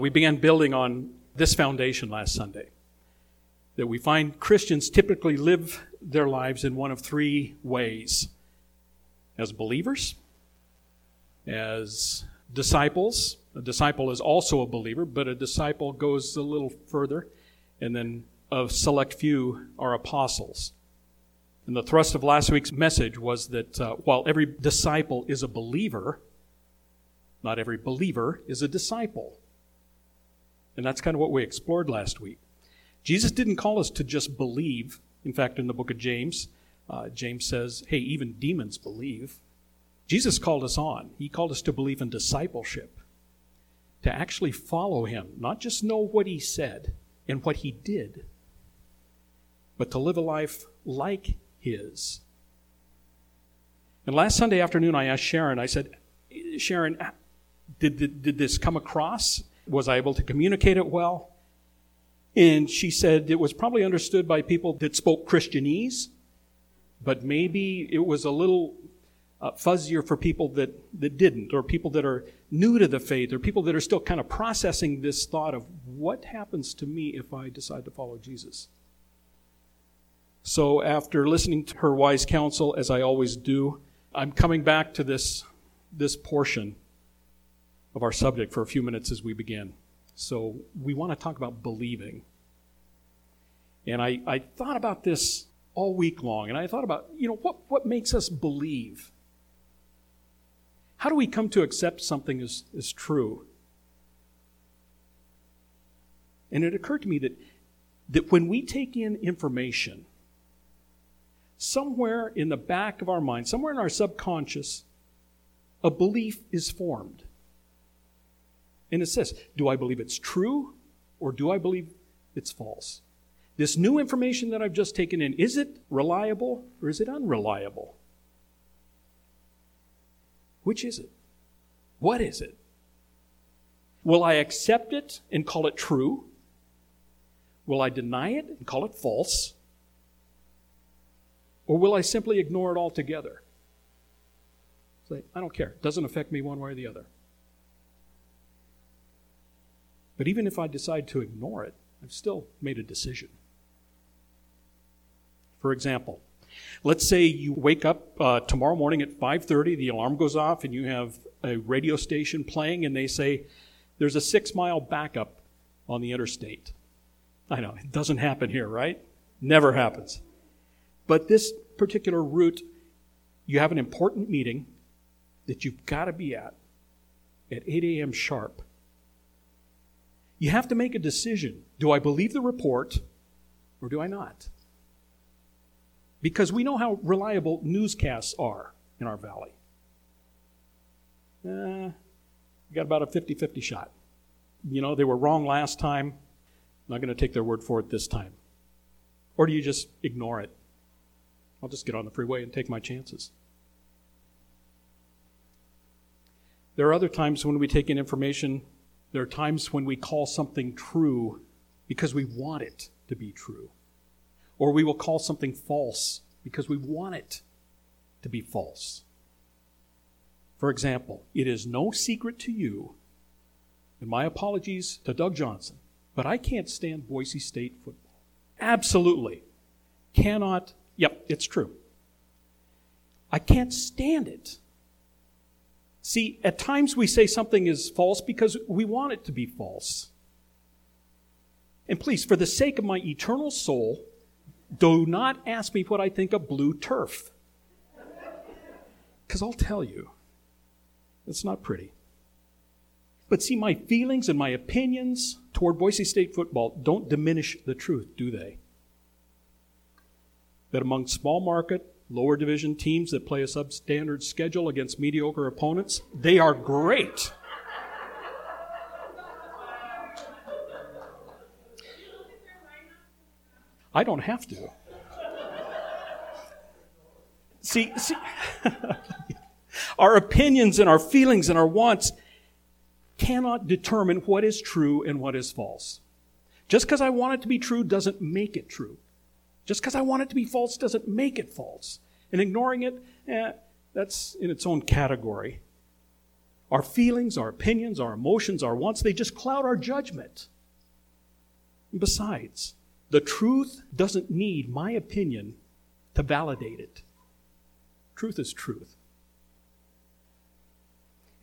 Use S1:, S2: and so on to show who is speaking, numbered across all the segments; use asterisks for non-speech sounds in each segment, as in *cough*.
S1: We began building on this foundation last Sunday that we find Christians typically live their lives in one of three ways as believers, as disciples. A disciple is also a believer, but a disciple goes a little further, and then a select few are apostles. And the thrust of last week's message was that uh, while every disciple is a believer, not every believer is a disciple. And that's kind of what we explored last week. Jesus didn't call us to just believe. In fact, in the book of James, uh, James says, hey, even demons believe. Jesus called us on. He called us to believe in discipleship, to actually follow him, not just know what he said and what he did, but to live a life like his. And last Sunday afternoon, I asked Sharon, I said, Sharon, did, did, did this come across was I able to communicate it well? And she said it was probably understood by people that spoke Christianese, but maybe it was a little uh, fuzzier for people that, that didn't, or people that are new to the faith, or people that are still kind of processing this thought of what happens to me if I decide to follow Jesus. So, after listening to her wise counsel, as I always do, I'm coming back to this, this portion of our subject for a few minutes as we begin. So, we want to talk about believing. And I, I thought about this all week long, and I thought about, you know, what, what makes us believe? How do we come to accept something as, as true? And it occurred to me that, that when we take in information, somewhere in the back of our mind, somewhere in our subconscious, a belief is formed. And it says, do I believe it's true or do I believe it's false? This new information that I've just taken in, is it reliable or is it unreliable? Which is it? What is it? Will I accept it and call it true? Will I deny it and call it false? Or will I simply ignore it altogether? Say, I don't care. It doesn't affect me one way or the other. But even if I decide to ignore it, I've still made a decision. For example, let's say you wake up uh, tomorrow morning at 5:30, the alarm goes off, and you have a radio station playing, and they say there's a six-mile backup on the interstate. I know it doesn't happen here, right? Never happens. But this particular route, you have an important meeting that you've got to be at at 8 a.m. sharp. You have to make a decision. Do I believe the report or do I not? Because we know how reliable newscasts are in our valley. Eh, we got about a 50 50 shot. You know, they were wrong last time. I'm not going to take their word for it this time. Or do you just ignore it? I'll just get on the freeway and take my chances. There are other times when we take in information there are times when we call something true because we want it to be true. Or we will call something false because we want it to be false. For example, it is no secret to you, and my apologies to Doug Johnson, but I can't stand Boise State football. Absolutely. Cannot. Yep, it's true. I can't stand it. See, at times we say something is false because we want it to be false. And please, for the sake of my eternal soul, do not ask me what I think of blue turf. Because I'll tell you, it's not pretty. But see, my feelings and my opinions toward Boise State football don't diminish the truth, do they? That among small market, lower division teams that play a substandard schedule against mediocre opponents, they are great. I don't have to. See, see *laughs* our opinions and our feelings and our wants cannot determine what is true and what is false. Just because I want it to be true doesn't make it true. Just because I want it to be false doesn't make it false. And ignoring it, eh, that's in its own category. Our feelings, our opinions, our emotions, our wants, they just cloud our judgment. And besides, the truth doesn't need my opinion to validate it. Truth is truth.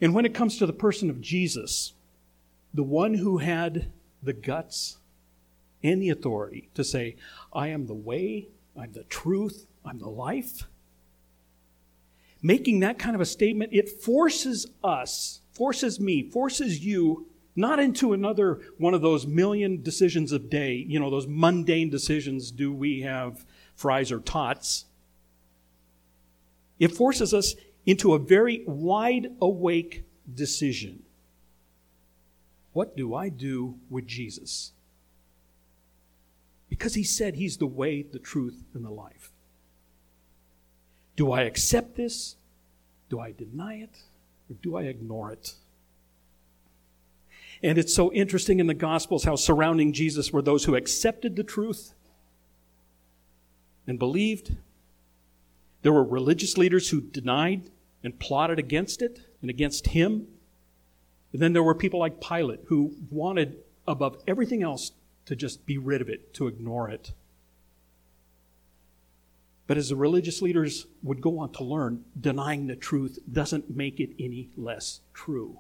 S1: And when it comes to the person of Jesus, the one who had the guts the authority to say, I am the way, I'm the truth, I'm the life, making that kind of a statement, it forces us, forces me, forces you not into another one of those million decisions of day, you know, those mundane decisions do we have fries or tots? It forces us into a very wide awake decision. What do I do with Jesus? Because he said he's the way, the truth, and the life. Do I accept this? Do I deny it? Or do I ignore it? And it's so interesting in the Gospels how surrounding Jesus were those who accepted the truth and believed. There were religious leaders who denied and plotted against it and against him. And then there were people like Pilate who wanted, above everything else, to just be rid of it, to ignore it. But as the religious leaders would go on to learn, denying the truth doesn't make it any less true.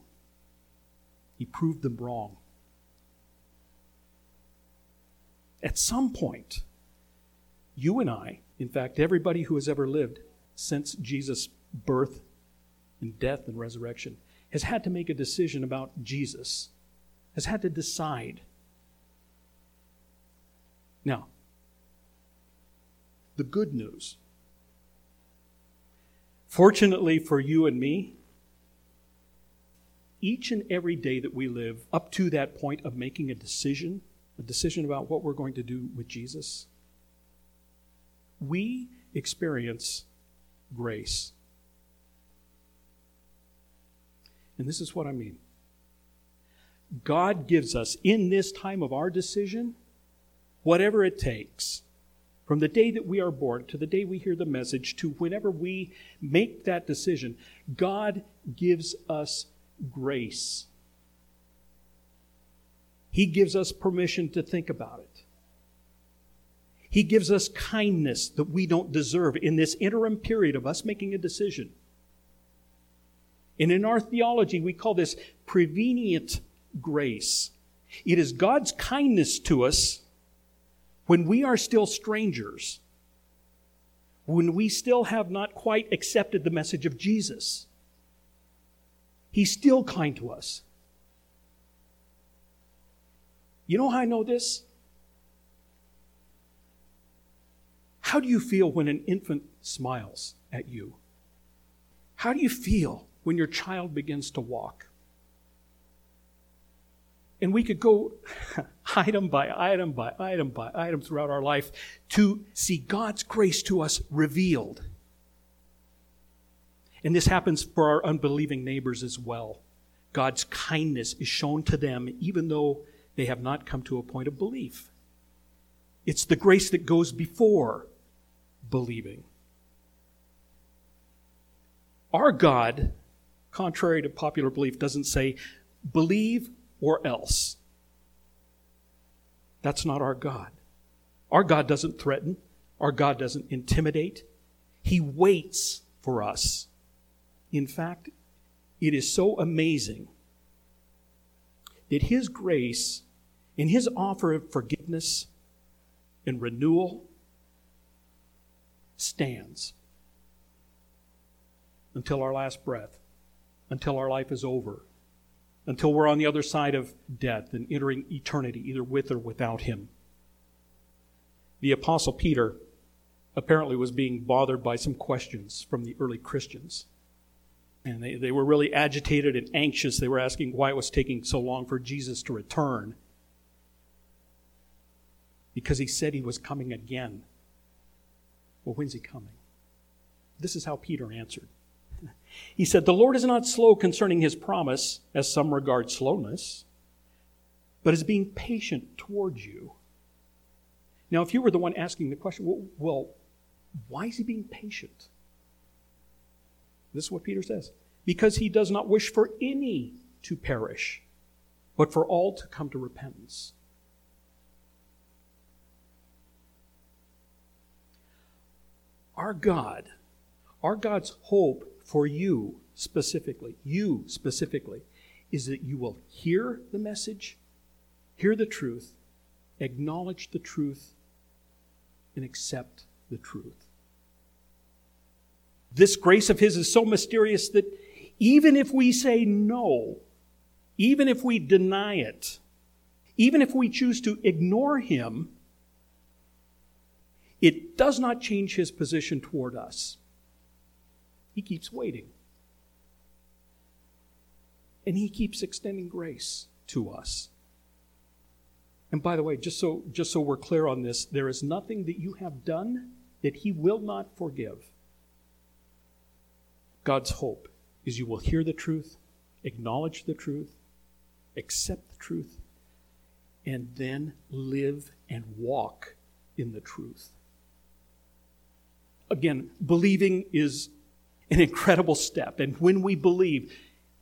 S1: He proved them wrong. At some point, you and I, in fact, everybody who has ever lived since Jesus' birth and death and resurrection, has had to make a decision about Jesus, has had to decide. Now, the good news. Fortunately for you and me, each and every day that we live up to that point of making a decision, a decision about what we're going to do with Jesus, we experience grace. And this is what I mean God gives us, in this time of our decision, whatever it takes from the day that we are born to the day we hear the message to whenever we make that decision, God gives us grace. He gives us permission to think about it. He gives us kindness that we don't deserve in this interim period of us making a decision. And in our theology, we call this prevenient grace. It is God's kindness to us when we are still strangers, when we still have not quite accepted the message of Jesus, He's still kind to us. You know how I know this? How do you feel when an infant smiles at you? How do you feel when your child begins to walk? And we could go *laughs* item by item by item by item throughout our life to see God's grace to us revealed. And this happens for our unbelieving neighbors as well. God's kindness is shown to them even though they have not come to a point of belief. It's the grace that goes before believing. Our God, contrary to popular belief, doesn't say, believe or else. That's not our God. Our God doesn't threaten, our God doesn't intimidate. He waits for us. In fact, it is so amazing that His grace and His offer of forgiveness and renewal stands until our last breath, until our life is over until we're on the other side of death and entering eternity, either with or without Him. The Apostle Peter apparently was being bothered by some questions from the early Christians. And they, they were really agitated and anxious. They were asking why it was taking so long for Jesus to return. Because he said he was coming again. Well, when's he coming? This is how Peter answered. He said, The Lord is not slow concerning his promise, as some regard slowness, but is being patient towards you. Now, if you were the one asking the question, well, why is he being patient? This is what Peter says because he does not wish for any to perish, but for all to come to repentance. Our God, our God's hope for you specifically, you specifically, is that you will hear the message, hear the truth, acknowledge the truth, and accept the truth. This grace of His is so mysterious that even if we say no, even if we deny it, even if we choose to ignore Him, it does not change His position toward us. He keeps waiting. And He keeps extending grace to us. And by the way, just so, just so we're clear on this, there is nothing that you have done that He will not forgive. God's hope is you will hear the truth, acknowledge the truth, accept the truth, and then live and walk in the truth. Again, believing is an incredible step. And when we believe,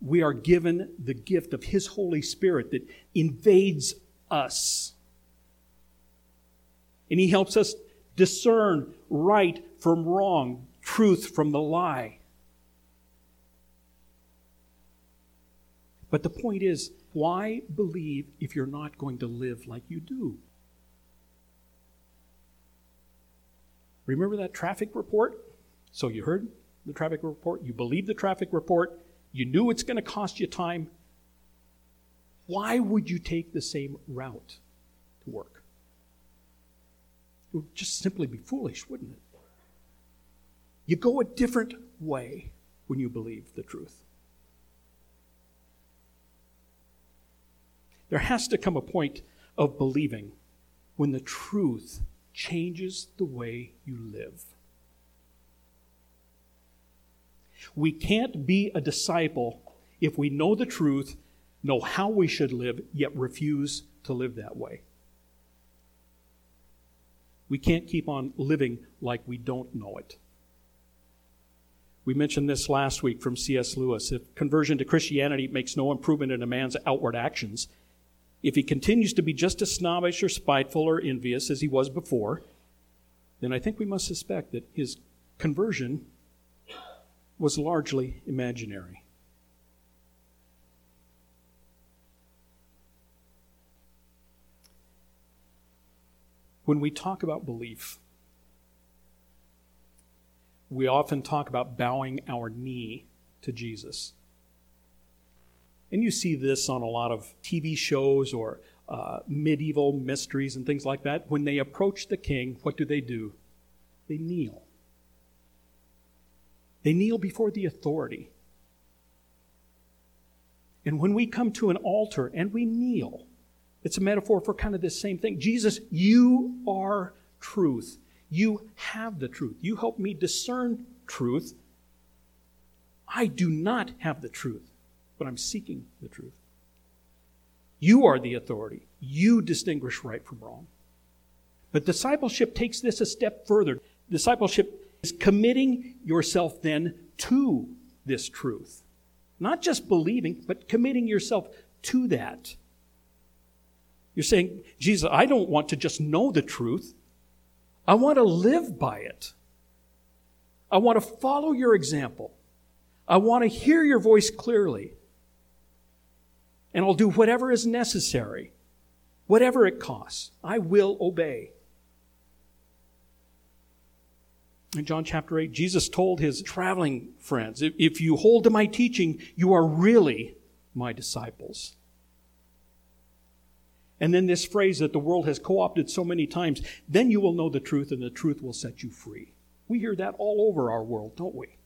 S1: we are given the gift of His Holy Spirit that invades us. And He helps us discern right from wrong, truth from the lie. But the point is, why believe if you're not going to live like you do? Remember that traffic report? So you heard the traffic report, you believe the traffic report, you knew it's going to cost you time. Why would you take the same route to work? It would just simply be foolish, wouldn't it? You go a different way when you believe the truth. There has to come a point of believing when the truth changes the way you live. We can't be a disciple if we know the truth, know how we should live, yet refuse to live that way. We can't keep on living like we don't know it. We mentioned this last week from C.S. Lewis. If conversion to Christianity makes no improvement in a man's outward actions, if he continues to be just as snobbish or spiteful or envious as he was before, then I think we must suspect that his conversion was largely imaginary. When we talk about belief, we often talk about bowing our knee to Jesus. And you see this on a lot of TV shows or uh, medieval mysteries and things like that. When they approach the king, what do they do? They kneel. They kneel before the authority. And when we come to an altar and we kneel, it's a metaphor for kind of the same thing. Jesus, you are truth. You have the truth. You help me discern truth. I do not have the truth but I'm seeking the truth. You are the authority. You distinguish right from wrong. But discipleship takes this a step further. Discipleship is committing yourself then to this truth. Not just believing, but committing yourself to that. You're saying, Jesus, I don't want to just know the truth. I want to live by it. I want to follow your example. I want to hear your voice clearly and I'll do whatever is necessary, whatever it costs. I will obey. In John chapter 8, Jesus told his traveling friends, If you hold to my teaching, you are really my disciples. And then this phrase that the world has co opted so many times then you will know the truth, and the truth will set you free. We hear that all over our world, don't we?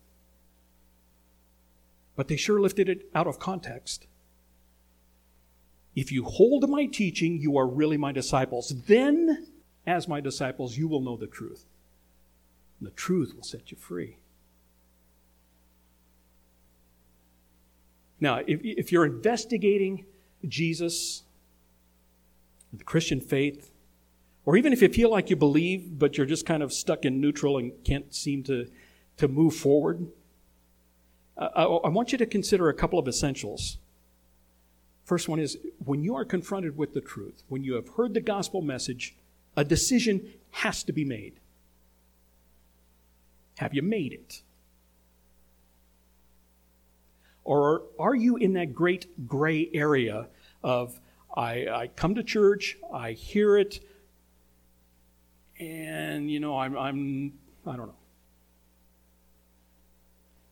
S1: But they sure lifted it out of context. If you hold to my teaching, you are really my disciples. Then, as my disciples, you will know the truth. And the truth will set you free. Now, if, if you're investigating Jesus, the Christian faith, or even if you feel like you believe, but you're just kind of stuck in neutral and can't seem to, to move forward, I, I want you to consider a couple of essentials. First one is when you are confronted with the truth, when you have heard the gospel message, a decision has to be made. Have you made it? Or are you in that great gray area of, I, I come to church, I hear it, and, you know, I'm, I'm I don't know.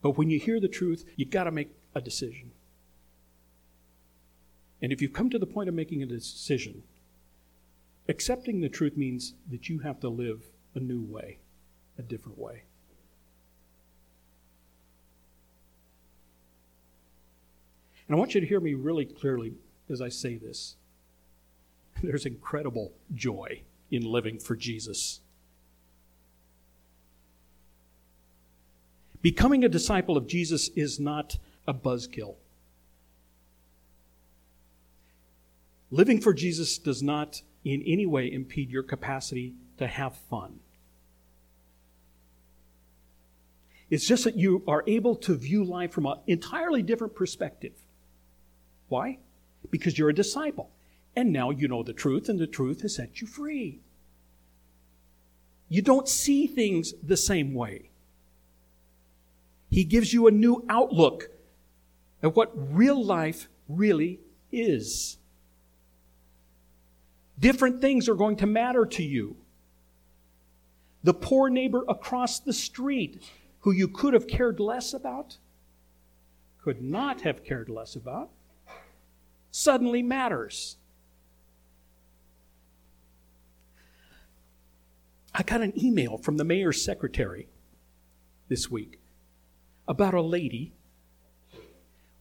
S1: But when you hear the truth, you've got to make a decision. And if you've come to the point of making a decision, accepting the truth means that you have to live a new way, a different way. And I want you to hear me really clearly as I say this. *laughs* There's incredible joy in living for Jesus. Becoming a disciple of Jesus is not a buzzkill. Living for Jesus does not in any way impede your capacity to have fun. It's just that you are able to view life from an entirely different perspective. Why? Because you're a disciple. And now you know the truth, and the truth has set you free. You don't see things the same way. He gives you a new outlook at what real life really is. Different things are going to matter to you. The poor neighbor across the street, who you could have cared less about, could not have cared less about, suddenly matters. I got an email from the mayor's secretary this week about a lady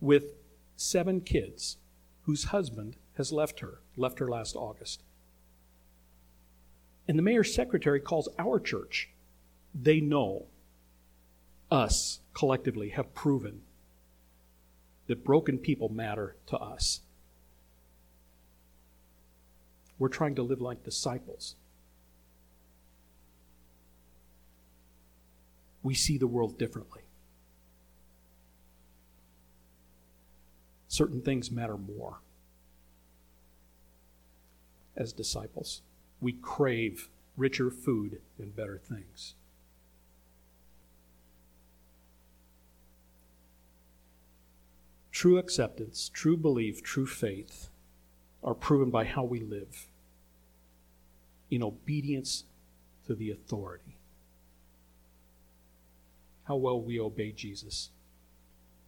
S1: with seven kids whose husband has left her, left her last August. And the mayor's secretary calls our church. They know us collectively have proven that broken people matter to us. We're trying to live like disciples. We see the world differently. Certain things matter more as disciples. We crave richer food and better things. True acceptance, true belief, true faith are proven by how we live in obedience to the authority. How well we obey Jesus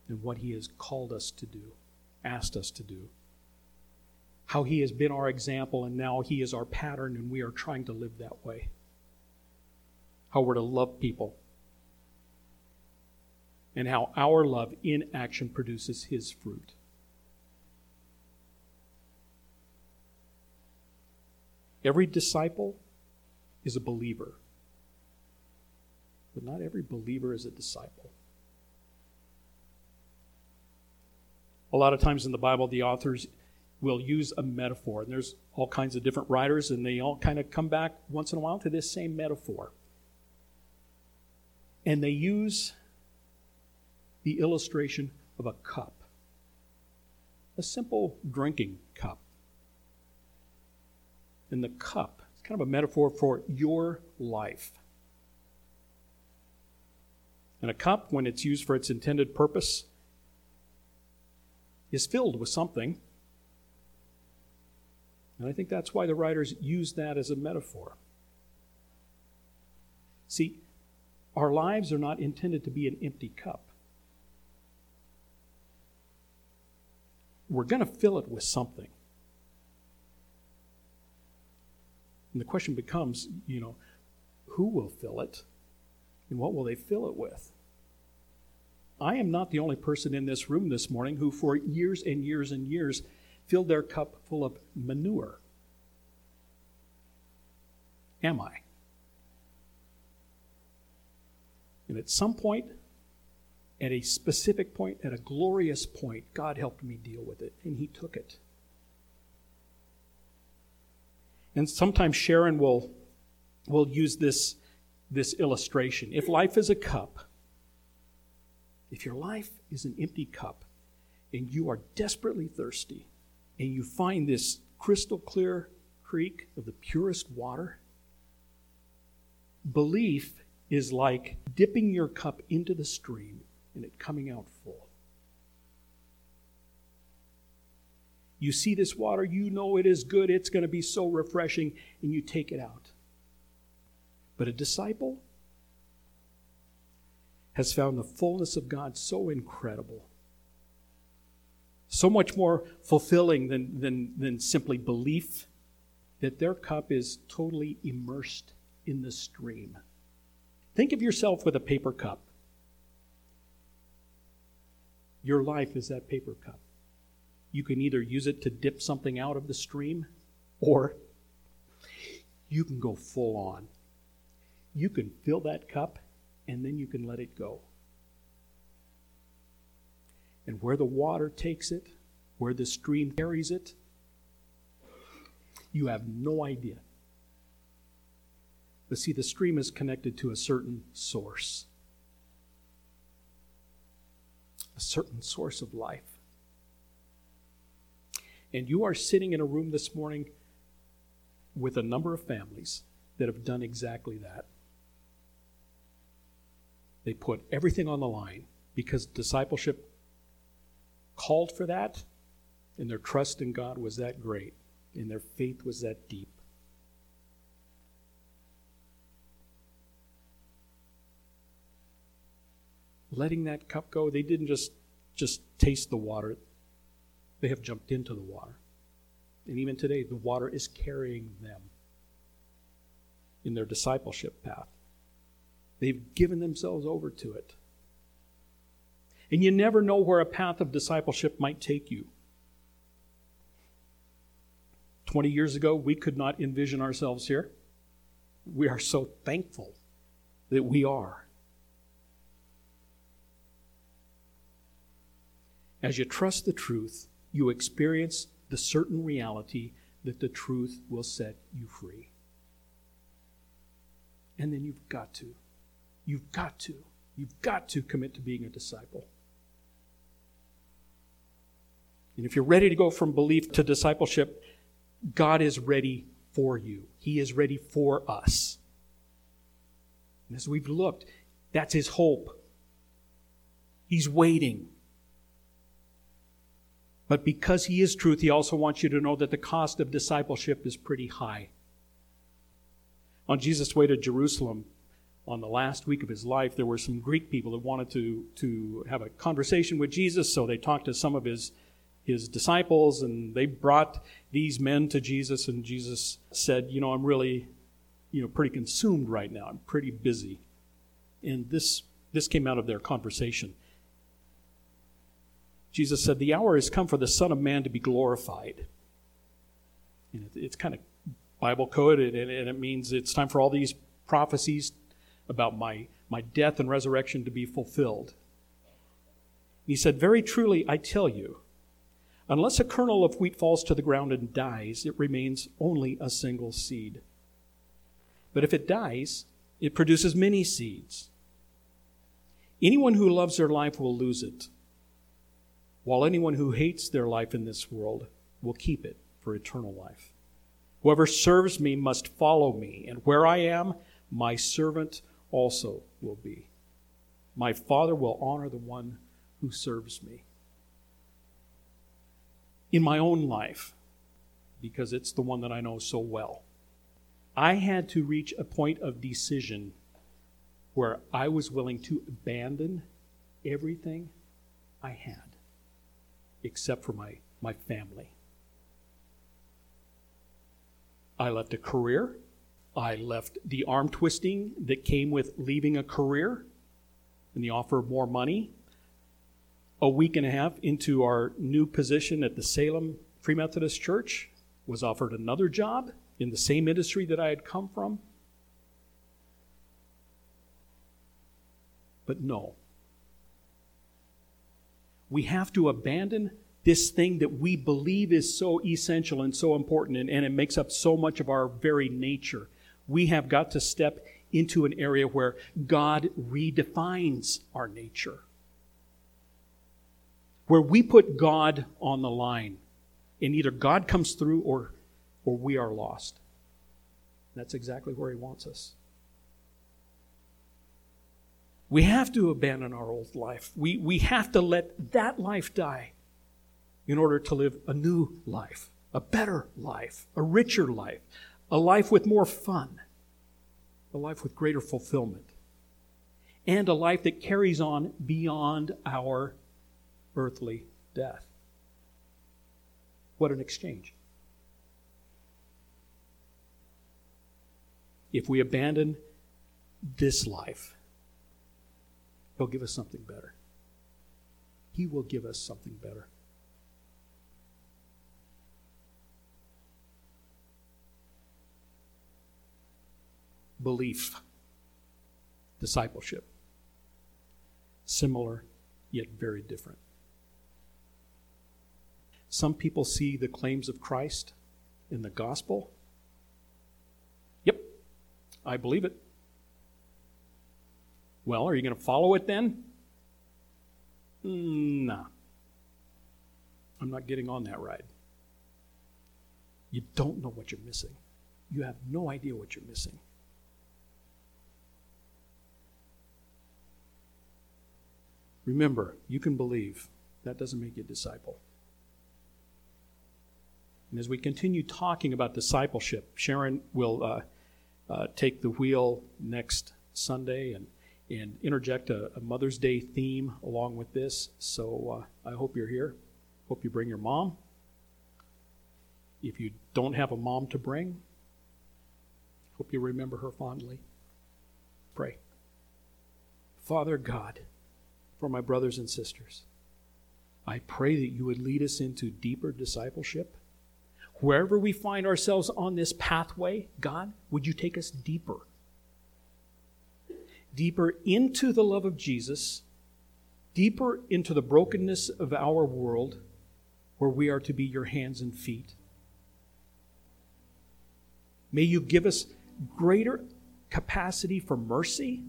S1: and what he has called us to do, asked us to do. How he has been our example and now he is our pattern and we are trying to live that way. How we're to love people. And how our love in action produces his fruit. Every disciple is a believer, but not every believer is a disciple. A lot of times in the Bible, the authors will use a metaphor, and there's all kinds of different writers, and they all kind of come back once in a while to this same metaphor. And they use the illustration of a cup, a simple drinking cup in the cup. It's kind of a metaphor for your life. And a cup, when it's used for its intended purpose, is filled with something. And I think that's why the writers use that as a metaphor. See, our lives are not intended to be an empty cup. We're going to fill it with something. And the question becomes, you know, who will fill it and what will they fill it with? I am not the only person in this room this morning who, for years and years and years, filled their cup full of manure. Am I? And at some point, at a specific point, at a glorious point, God helped me deal with it, and He took it. And sometimes Sharon will, will use this, this illustration. If life is a cup, If your life is an empty cup and you are desperately thirsty and you find this crystal clear creek of the purest water, belief is like dipping your cup into the stream and it coming out full. You see this water, you know it is good, it's going to be so refreshing, and you take it out. But a disciple has found the fullness of God so incredible, so much more fulfilling than, than, than simply belief, that their cup is totally immersed in the stream. Think of yourself with a paper cup. Your life is that paper cup. You can either use it to dip something out of the stream, or you can go full on. You can fill that cup and then you can let it go. And where the water takes it, where the stream carries it, you have no idea. But see, the stream is connected to a certain source, a certain source of life. And you are sitting in a room this morning with a number of families that have done exactly that. They put everything on the line because discipleship called for that, and their trust in God was that great, and their faith was that deep. Letting that cup go, they didn't just just taste the water. They have jumped into the water. And even today, the water is carrying them in their discipleship path. They've given themselves over to it. And you never know where a path of discipleship might take you. 20 years ago, we could not envision ourselves here. We are so thankful that we are. As you trust the truth, you experience the certain reality that the truth will set you free. And then you've got to You've got to. You've got to commit to being a disciple. And if you're ready to go from belief to discipleship, God is ready for you. He is ready for us. And as we've looked, that's His hope. He's waiting. But because He is truth, He also wants you to know that the cost of discipleship is pretty high. On Jesus' way to Jerusalem, on the last week of his life, there were some Greek people that wanted to, to have a conversation with Jesus, so they talked to some of his, his disciples, and they brought these men to Jesus, and Jesus said, You know, I'm really, you know, pretty consumed right now. I'm pretty busy. And this, this came out of their conversation. Jesus said, The hour has come for the Son of Man to be glorified. And it's kind of Bible code, and it means it's time for all these prophecies about my, my death and resurrection to be fulfilled. He said, Very truly, I tell you, unless a kernel of wheat falls to the ground and dies, it remains only a single seed. But if it dies, it produces many seeds. Anyone who loves their life will lose it, while anyone who hates their life in this world will keep it for eternal life. Whoever serves me must follow me, and where I am, my servant also will be. My Father will honor the one who serves me. In my own life, because it's the one that I know so well, I had to reach a point of decision where I was willing to abandon everything I had except for my, my family. I left a career I left the arm twisting that came with leaving a career and the offer of more money. A week and a half into our new position at the Salem Free Methodist Church, was offered another job in the same industry that I had come from. But no. We have to abandon this thing that we believe is so essential and so important, and, and it makes up so much of our very nature we have got to step into an area where God redefines our nature. where we put God on the line. And either God comes through or, or we are lost. That's exactly where He wants us. We have to abandon our old life. We, we have to let that life die in order to live a new life, a better life, a richer life, a life with more fun, a life with greater fulfillment, and a life that carries on beyond our earthly death. What an exchange. If we abandon this life, He'll give us something better. He will give us something better. Belief, discipleship, similar yet very different. Some people see the claims of Christ in the gospel. Yep, I believe it. Well, are you going to follow it then? Mm, no. I'm not getting on that ride. You don't know what you're missing. You have no idea what you're missing. Remember, you can believe. That doesn't make you a disciple. And as we continue talking about discipleship, Sharon will uh, uh, take the wheel next Sunday and and interject a, a Mother's Day theme along with this. So uh, I hope you're here. Hope you bring your mom. If you don't have a mom to bring, hope you remember her fondly. Pray. Father God, for my brothers and sisters, I pray that you would lead us into deeper discipleship. Wherever we find ourselves on this pathway, God, would you take us deeper? Deeper into the love of Jesus, deeper into the brokenness of our world, where we are to be your hands and feet. May you give us greater capacity for mercy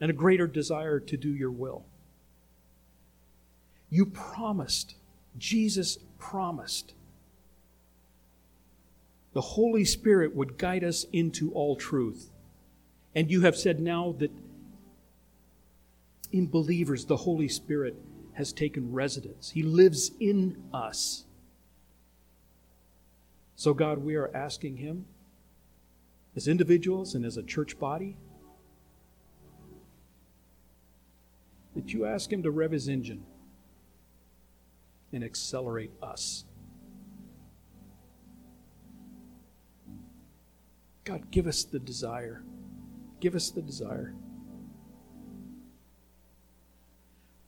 S1: and a greater desire to do your will. You promised, Jesus promised, the Holy Spirit would guide us into all truth. And you have said now that in believers, the Holy Spirit has taken residence, He lives in us. So, God, we are asking Him as individuals and as a church body that you ask Him to rev His engine and accelerate us. God, give us the desire. Give us the desire.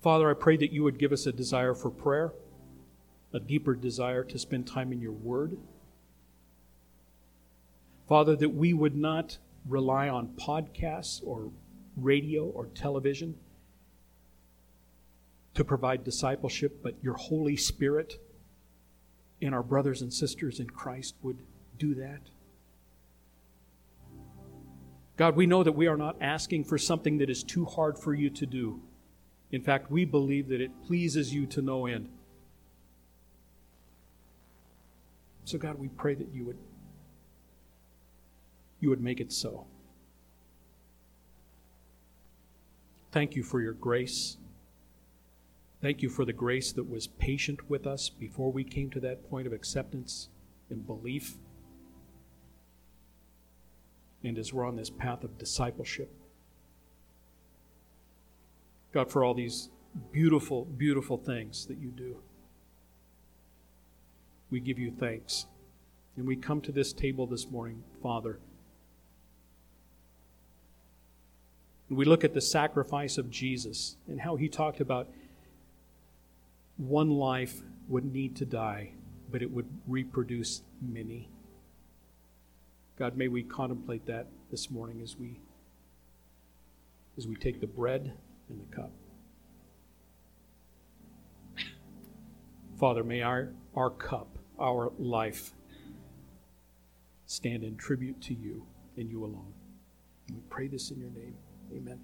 S1: Father, I pray that you would give us a desire for prayer, a deeper desire to spend time in your word. Father, that we would not rely on podcasts or radio or television to provide discipleship, but your Holy Spirit and our brothers and sisters in Christ would do that. God, we know that we are not asking for something that is too hard for you to do. In fact, we believe that it pleases you to no end. So, God, we pray that you would, you would make it so. Thank you for your grace. Thank you for the grace that was patient with us before we came to that point of acceptance and belief and as we're on this path of discipleship. God, for all these beautiful, beautiful things that you do, we give you thanks. And we come to this table this morning, Father. And we look at the sacrifice of Jesus and how he talked about one life would need to die, but it would reproduce many. God, may we contemplate that this morning as we as we take the bread and the cup. Father, may our, our cup, our life, stand in tribute to you and you alone. We pray this in your name. Amen.